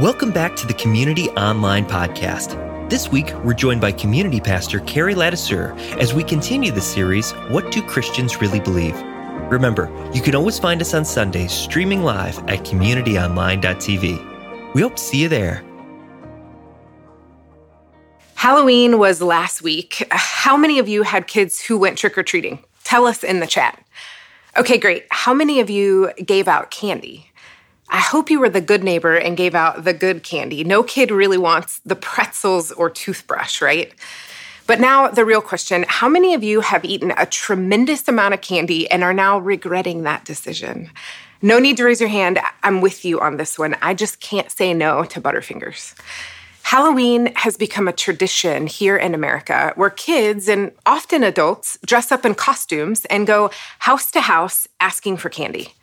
Welcome back to the Community Online Podcast. This week, we're joined by Community Pastor Carrie Ladouceur as we continue the series, What Do Christians Really Believe? Remember, you can always find us on Sundays streaming live at communityonline.tv. We hope to see you there. Halloween was last week. How many of you had kids who went trick or treating? Tell us in the chat. Okay, great. How many of you gave out candy? I hope you were the good neighbor and gave out the good candy. No kid really wants the pretzels or toothbrush, right? But now, the real question how many of you have eaten a tremendous amount of candy and are now regretting that decision? No need to raise your hand. I'm with you on this one. I just can't say no to Butterfingers. Halloween has become a tradition here in America where kids and often adults dress up in costumes and go house to house asking for candy.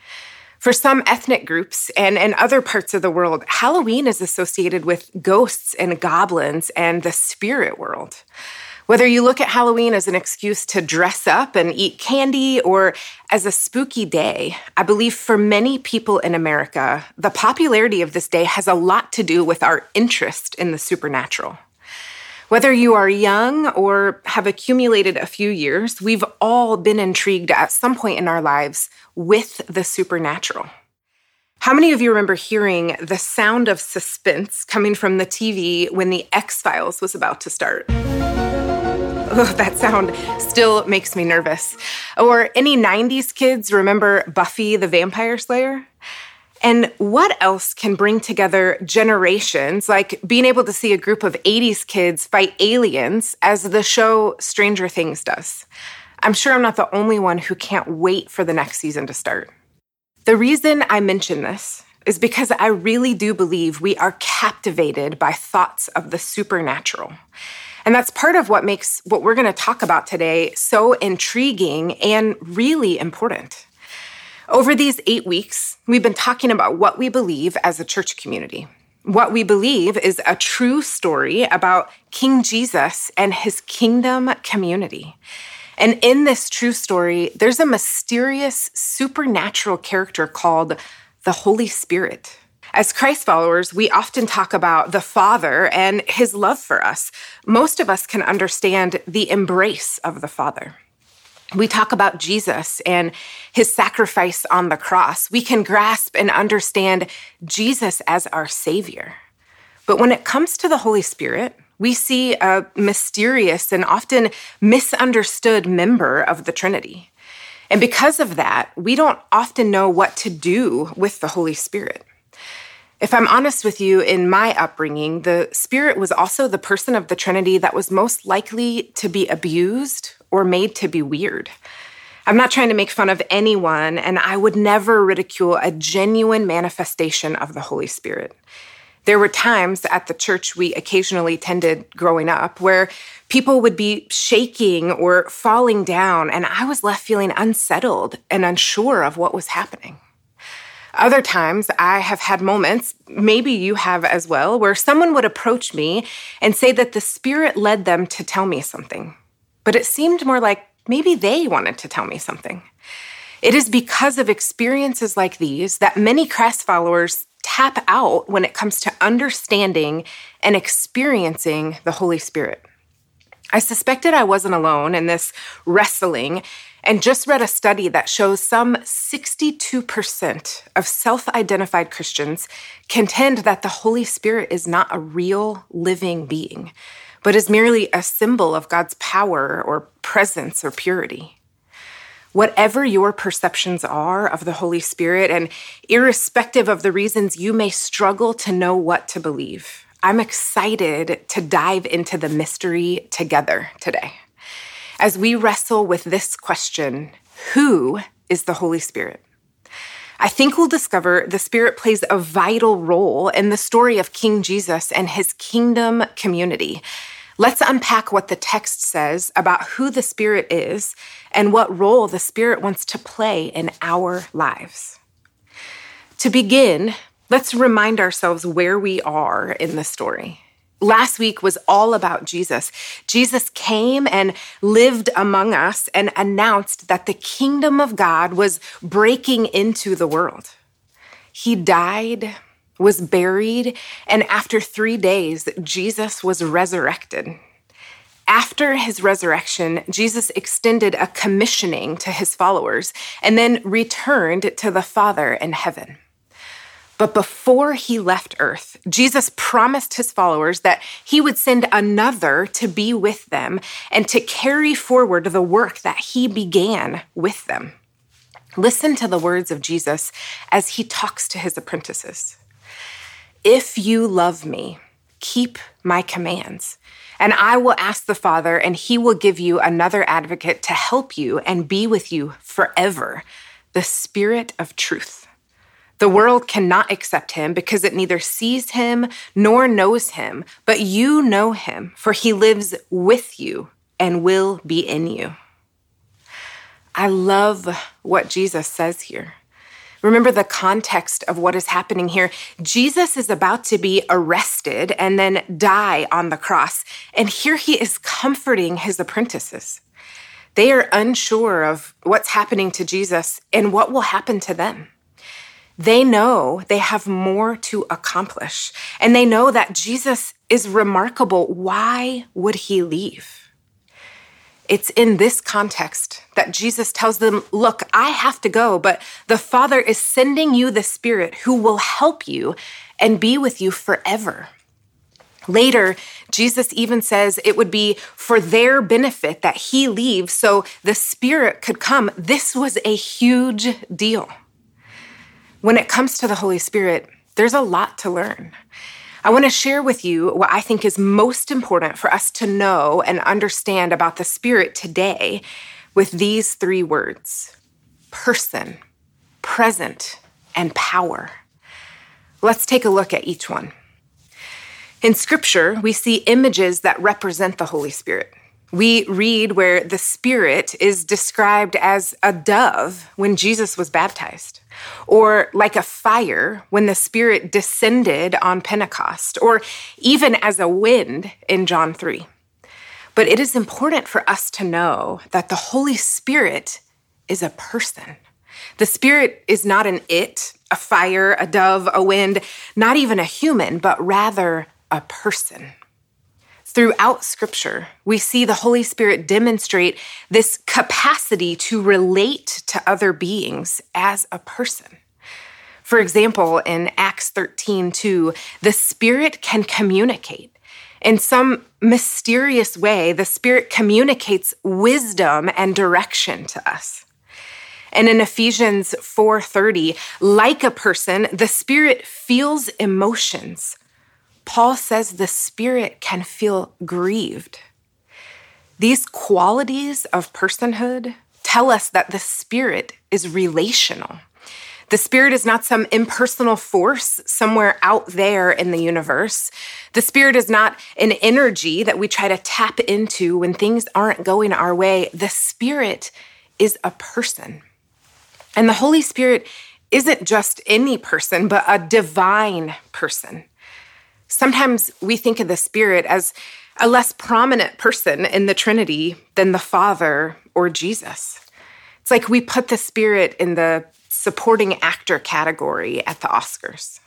For some ethnic groups and in other parts of the world, Halloween is associated with ghosts and goblins and the spirit world. Whether you look at Halloween as an excuse to dress up and eat candy or as a spooky day, I believe for many people in America, the popularity of this day has a lot to do with our interest in the supernatural. Whether you are young or have accumulated a few years, we've all been intrigued at some point in our lives with the supernatural. How many of you remember hearing the sound of suspense coming from the TV when the X Files was about to start? Oh, that sound still makes me nervous. Or any 90s kids remember Buffy the Vampire Slayer? And what else can bring together generations, like being able to see a group of 80s kids fight aliens as the show Stranger Things does? I'm sure I'm not the only one who can't wait for the next season to start. The reason I mention this is because I really do believe we are captivated by thoughts of the supernatural. And that's part of what makes what we're going to talk about today so intriguing and really important. Over these eight weeks, we've been talking about what we believe as a church community. What we believe is a true story about King Jesus and his kingdom community. And in this true story, there's a mysterious supernatural character called the Holy Spirit. As Christ followers, we often talk about the Father and his love for us. Most of us can understand the embrace of the Father we talk about Jesus and his sacrifice on the cross. We can grasp and understand Jesus as our Savior. But when it comes to the Holy Spirit, we see a mysterious and often misunderstood member of the Trinity. And because of that, we don't often know what to do with the Holy Spirit. If I'm honest with you, in my upbringing, the Spirit was also the person of the Trinity that was most likely to be abused or made to be weird. I'm not trying to make fun of anyone, and I would never ridicule a genuine manifestation of the Holy Spirit. There were times at the church we occasionally attended growing up where people would be shaking or falling down, and I was left feeling unsettled and unsure of what was happening. Other times, I have had moments, maybe you have as well, where someone would approach me and say that the Spirit led them to tell me something but it seemed more like maybe they wanted to tell me something. It is because of experiences like these that many Christ followers tap out when it comes to understanding and experiencing the Holy Spirit. I suspected I wasn't alone in this wrestling and just read a study that shows some 62% of self identified Christians contend that the Holy Spirit is not a real living being but is merely a symbol of God's power or presence or purity. Whatever your perceptions are of the Holy Spirit, and irrespective of the reasons you may struggle to know what to believe, I'm excited to dive into the mystery together today. As we wrestle with this question who is the Holy Spirit? I think we'll discover the Spirit plays a vital role in the story of King Jesus and his kingdom community. Let's unpack what the text says about who the Spirit is and what role the Spirit wants to play in our lives. To begin, let's remind ourselves where we are in the story. Last week was all about Jesus. Jesus came and lived among us and announced that the kingdom of God was breaking into the world. He died, was buried, and after three days, Jesus was resurrected. After his resurrection, Jesus extended a commissioning to his followers and then returned to the Father in heaven. But before he left earth, Jesus promised his followers that he would send another to be with them and to carry forward the work that he began with them. Listen to the words of Jesus as he talks to his apprentices. If you love me, keep my commands. And I will ask the Father, and he will give you another advocate to help you and be with you forever the Spirit of truth. The world cannot accept him because it neither sees him nor knows him, but you know him, for he lives with you and will be in you. I love what Jesus says here. Remember the context of what is happening here. Jesus is about to be arrested and then die on the cross. And here he is comforting his apprentices. They are unsure of what's happening to Jesus and what will happen to them. They know they have more to accomplish, and they know that Jesus is remarkable. Why would he leave? It's in this context that Jesus tells them, Look, I have to go, but the Father is sending you the Spirit who will help you and be with you forever. Later, Jesus even says it would be for their benefit that he leaves so the Spirit could come. This was a huge deal. When it comes to the Holy Spirit, there's a lot to learn. I want to share with you what I think is most important for us to know and understand about the Spirit today with these three words person, present, and power. Let's take a look at each one. In Scripture, we see images that represent the Holy Spirit. We read where the Spirit is described as a dove when Jesus was baptized, or like a fire when the Spirit descended on Pentecost, or even as a wind in John 3. But it is important for us to know that the Holy Spirit is a person. The Spirit is not an it, a fire, a dove, a wind, not even a human, but rather a person. Throughout Scripture, we see the Holy Spirit demonstrate this capacity to relate to other beings as a person. For example, in Acts 13, 2, the Spirit can communicate. In some mysterious way, the Spirit communicates wisdom and direction to us. And in Ephesians 4:30, like a person, the Spirit feels emotions Paul says the spirit can feel grieved. These qualities of personhood tell us that the spirit is relational. The spirit is not some impersonal force somewhere out there in the universe. The spirit is not an energy that we try to tap into when things aren't going our way. The spirit is a person. And the Holy Spirit isn't just any person, but a divine person. Sometimes we think of the Spirit as a less prominent person in the Trinity than the Father or Jesus. It's like we put the Spirit in the supporting actor category at the Oscars.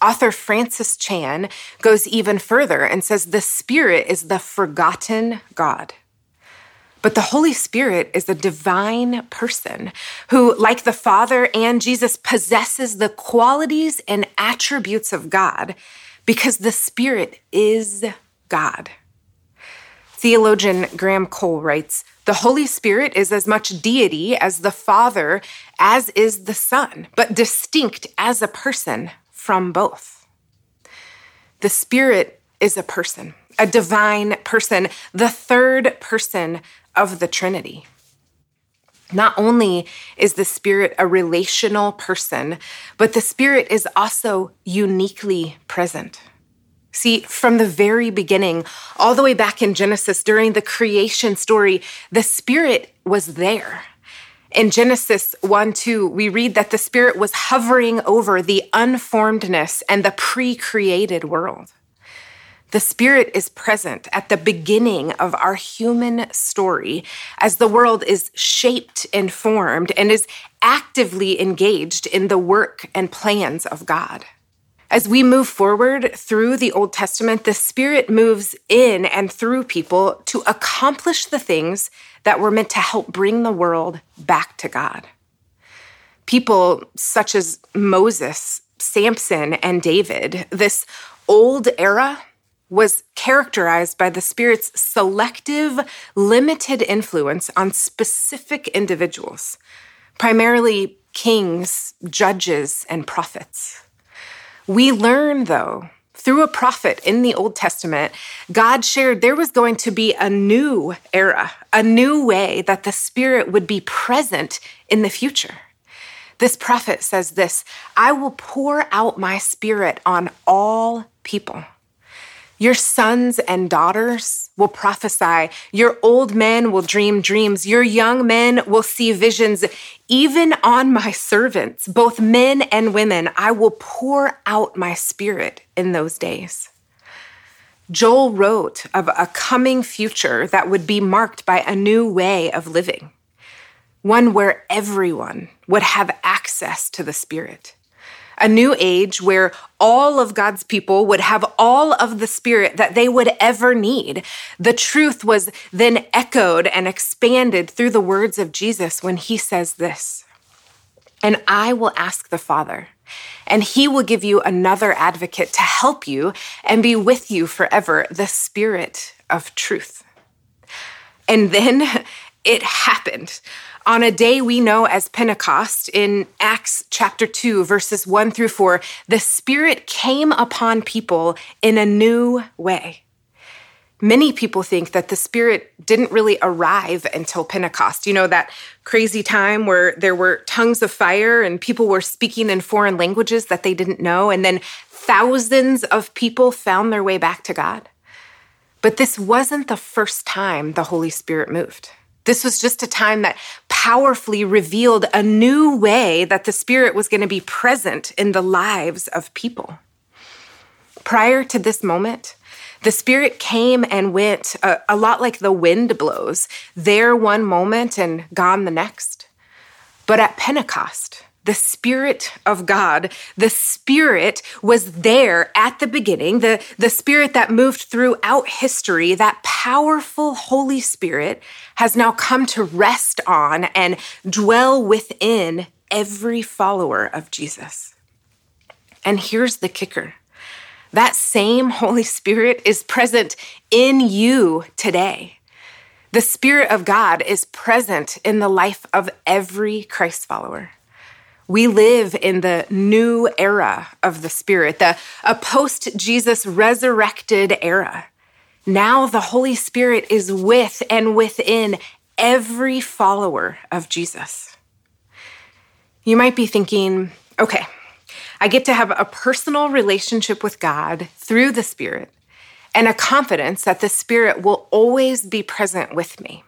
Author Francis Chan goes even further and says the Spirit is the forgotten God. But the Holy Spirit is a divine person who, like the Father and Jesus, possesses the qualities and attributes of God because the Spirit is God. Theologian Graham Cole writes The Holy Spirit is as much deity as the Father, as is the Son, but distinct as a person from both. The Spirit is a person, a divine person, the third person of the Trinity. Not only is the Spirit a relational person, but the Spirit is also uniquely present. See, from the very beginning, all the way back in Genesis, during the creation story, the Spirit was there. In Genesis 1 2, we read that the Spirit was hovering over the unformedness and the pre created world. The Spirit is present at the beginning of our human story as the world is shaped and formed and is actively engaged in the work and plans of God. As we move forward through the Old Testament, the Spirit moves in and through people to accomplish the things that were meant to help bring the world back to God. People such as Moses, Samson, and David, this old era was characterized by the Spirit's selective, limited influence on specific individuals, primarily kings, judges, and prophets. We learn, though, through a prophet in the Old Testament, God shared there was going to be a new era, a new way that the Spirit would be present in the future. This prophet says this I will pour out my Spirit on all people. Your sons and daughters will prophesy. Your old men will dream dreams. Your young men will see visions. Even on my servants, both men and women, I will pour out my spirit in those days. Joel wrote of a coming future that would be marked by a new way of living, one where everyone would have access to the Spirit a new age where all of God's people would have all of the spirit that they would ever need. The truth was then echoed and expanded through the words of Jesus when he says this And I will ask the Father, and he will give you another advocate to help you and be with you forever, the Spirit of truth. And then it happened on a day we know as Pentecost in Acts chapter 2, verses 1 through 4, the Spirit came upon people in a new way. Many people think that the Spirit didn't really arrive until Pentecost. You know, that crazy time where there were tongues of fire and people were speaking in foreign languages that they didn't know, and then thousands of people found their way back to God. But this wasn't the first time the Holy Spirit moved. This was just a time that powerfully revealed a new way that the Spirit was going to be present in the lives of people. Prior to this moment, the Spirit came and went a, a, lot like the wind blows, there one moment and gone the next. But at Pentecost, the Spirit of God, the Spirit was there at the beginning, the, the Spirit that moved throughout history, that powerful Holy Spirit has now come to rest on and dwell within every follower of Jesus. And here's the kicker that same Holy Spirit is present in you today. The Spirit of God is present in the life of every Christ follower. We live in the new era of the Spirit, the a post Jesus resurrected era. Now the Holy Spirit is with and within every follower of Jesus. You might be thinking, okay, I get to have a personal relationship with God through the Spirit and a confidence that the Spirit will always be present with me.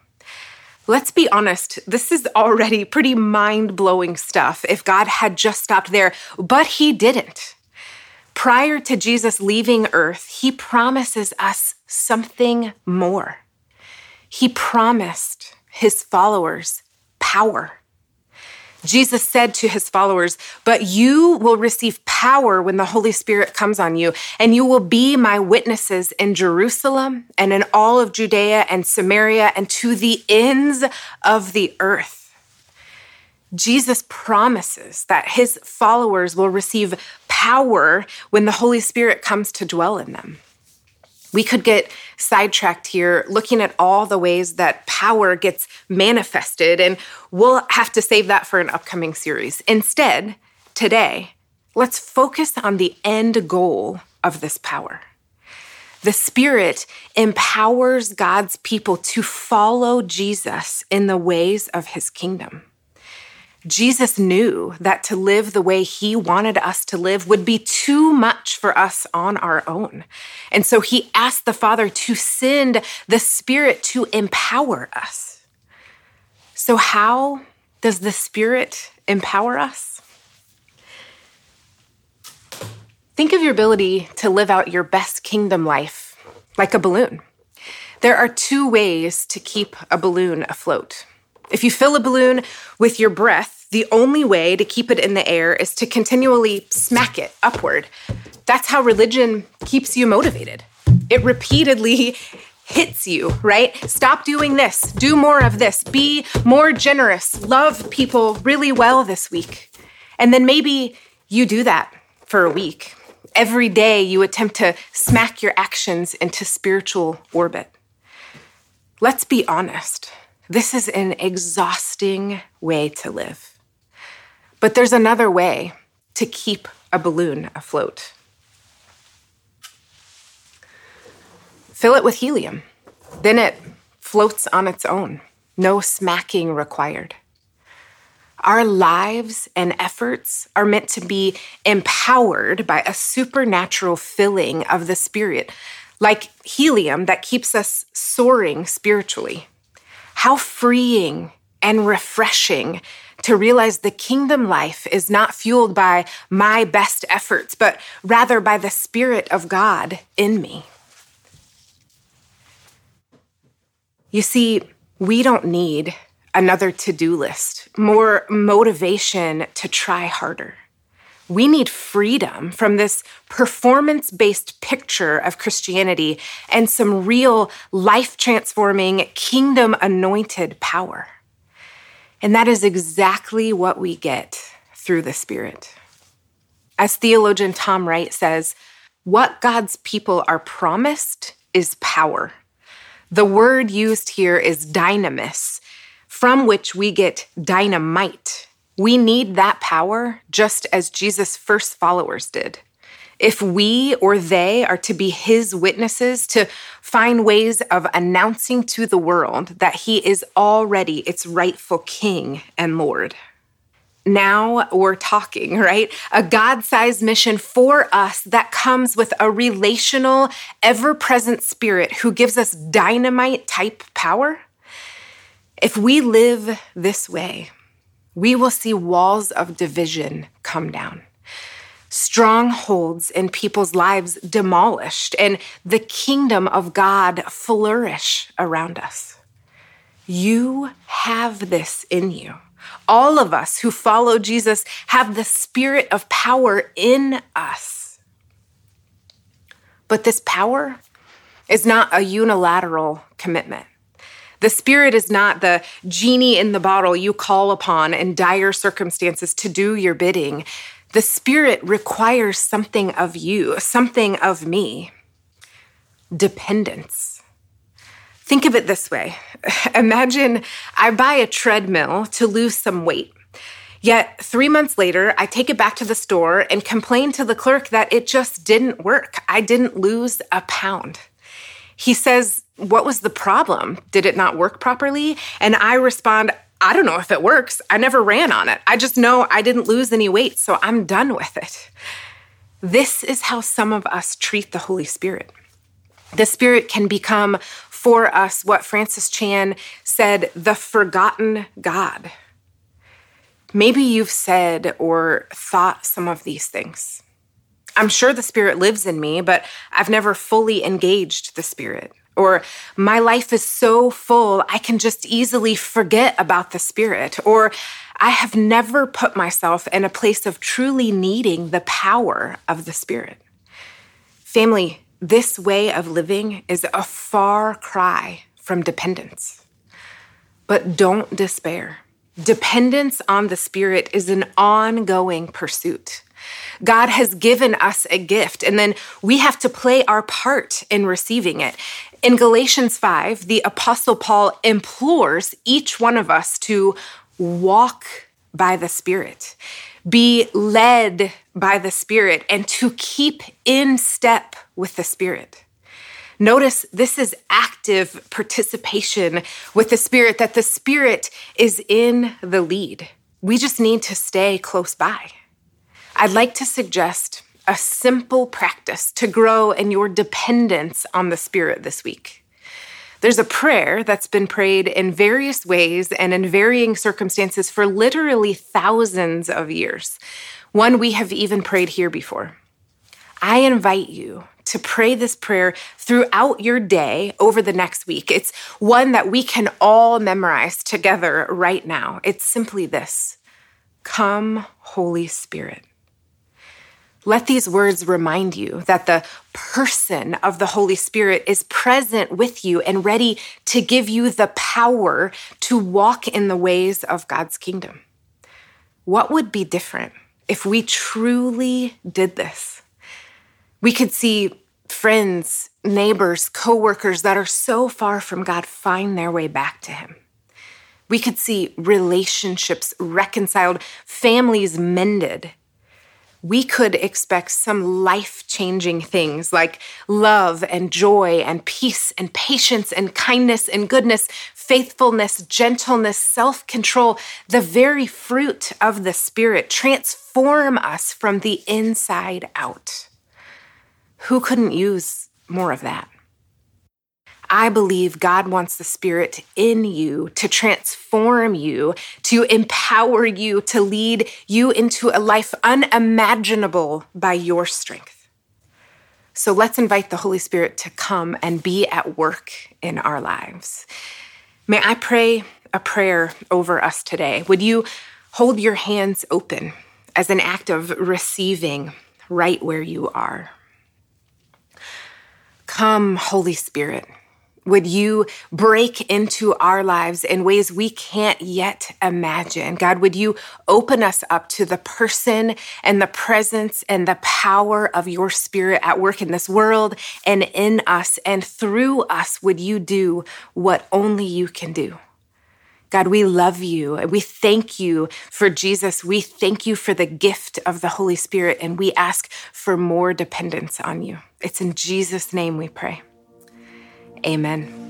Let's be honest, this is already pretty mind blowing stuff if God had just stopped there, but He didn't. Prior to Jesus leaving earth, He promises us something more. He promised His followers power. Jesus said to his followers, But you will receive power when the Holy Spirit comes on you, and you will be my witnesses in Jerusalem and in all of Judea and Samaria and to the ends of the earth. Jesus promises that his followers will receive power when the Holy Spirit comes to dwell in them. We could get sidetracked here looking at all the ways that power gets manifested, and we'll have to save that for an upcoming series. Instead, today, let's focus on the end goal of this power. The Spirit empowers God's people to follow Jesus in the ways of his kingdom. Jesus knew that to live the way he wanted us to live would be too much for us on our own. And so he asked the Father to send the Spirit to empower us. So, how does the Spirit empower us? Think of your ability to live out your best kingdom life like a balloon. There are two ways to keep a balloon afloat. If you fill a balloon with your breath, the only way to keep it in the air is to continually smack it upward. That's how religion keeps you motivated. It repeatedly hits you, right? Stop doing this, do more of this, be more generous, love people really well this week. And then maybe you do that for a week. Every day you attempt to smack your actions into spiritual orbit. Let's be honest. This is an exhausting way to live. But there's another way to keep a balloon afloat. Fill it with helium. Then it floats on its own, no smacking required. Our lives and efforts are meant to be empowered by a supernatural filling of the Spirit, like helium that keeps us soaring spiritually. How freeing and refreshing to realize the kingdom life is not fueled by my best efforts, but rather by the Spirit of God in me. You see, we don't need another to do list, more motivation to try harder. We need freedom from this performance based picture of Christianity and some real life transforming, kingdom anointed power. And that is exactly what we get through the Spirit. As theologian Tom Wright says, what God's people are promised is power. The word used here is dynamis, from which we get dynamite. We need that power just as Jesus' first followers did. If we or they are to be his witnesses, to find ways of announcing to the world that he is already its rightful king and Lord. Now we're talking, right? A God sized mission for us that comes with a relational, ever present spirit who gives us dynamite type power. If we live this way, we will see walls of division come down strongholds in people's lives demolished, and the kingdom of God flourish around us. You have this in you. All of us who follow Jesus have the spirit of power in us. But this power is not a unilateral commitment. The Spirit is not the genie in the bottle you call upon in dire circumstances to do your bidding. The Spirit requires something of you, something of me dependence. Think of it this way Imagine I buy a treadmill to lose some weight. Yet, three months later, I take it back to the store and complain to the clerk that it just didn't work. I didn't lose a pound. He says, What was the problem? Did it not work properly? And I respond, I don't know if it works. I never ran on it. I just know I didn't lose any weight, so I'm done with it. This is how some of us treat the Holy Spirit. The Spirit can become for us what Francis Chan said the forgotten God. Maybe you've said or thought some of these things. I'm sure the Spirit lives in me, but I've never fully engaged the Spirit. Or my life is so full, I can just easily forget about the Spirit. Or I have never put myself in a place of truly needing the power of the Spirit. Family, this way of living is a far cry from dependence. But don't despair. Dependence on the Spirit is an ongoing pursuit. God has given us a gift, and then we have to play our part in receiving it. In Galatians 5, the Apostle Paul implores each one of us to walk by the Spirit, be led by the Spirit, and to keep in step with the Spirit. Notice this is active participation with the Spirit, that the Spirit is in the lead. We just need to stay close by. I'd like to suggest a simple practice to grow in your dependence on the Spirit this week. There's a prayer that's been prayed in various ways and in varying circumstances for literally thousands of years. One we have even prayed here before. I invite you to pray this prayer throughout your day over the next week. It's one that we can all memorize together right now. It's simply this Come, Holy Spirit. Let these words remind you that the person of the Holy Spirit is present with you and ready to give you the power to walk in the ways of God's kingdom. What would be different if we truly did this? We could see friends, neighbors, coworkers that are so far from God find their way back to Him. We could see relationships reconciled, families mended, we could expect some life changing things like love and joy and peace and patience and kindness and goodness, faithfulness, gentleness, self control, the very fruit of the Spirit transform us from the inside out. Who couldn't use more of that? I believe God wants the Spirit in you to transform you, to empower you, to lead you into a life unimaginable by your strength. So let's invite the Holy Spirit to come and be at work in our lives. May I pray a prayer over us today? Would you hold your hands open as an act of receiving right where you are? Come, Holy Spirit. Would you break into our lives in ways we can't yet imagine? God, would you open us up to the person and the presence and the power of your spirit at work in this world and in us? And through us, would you do what only you can do? God, we love you. And we thank you for Jesus. We thank you for the gift of the Holy Spirit, and we ask for more dependence on you. It's in Jesus' name we pray. Amen.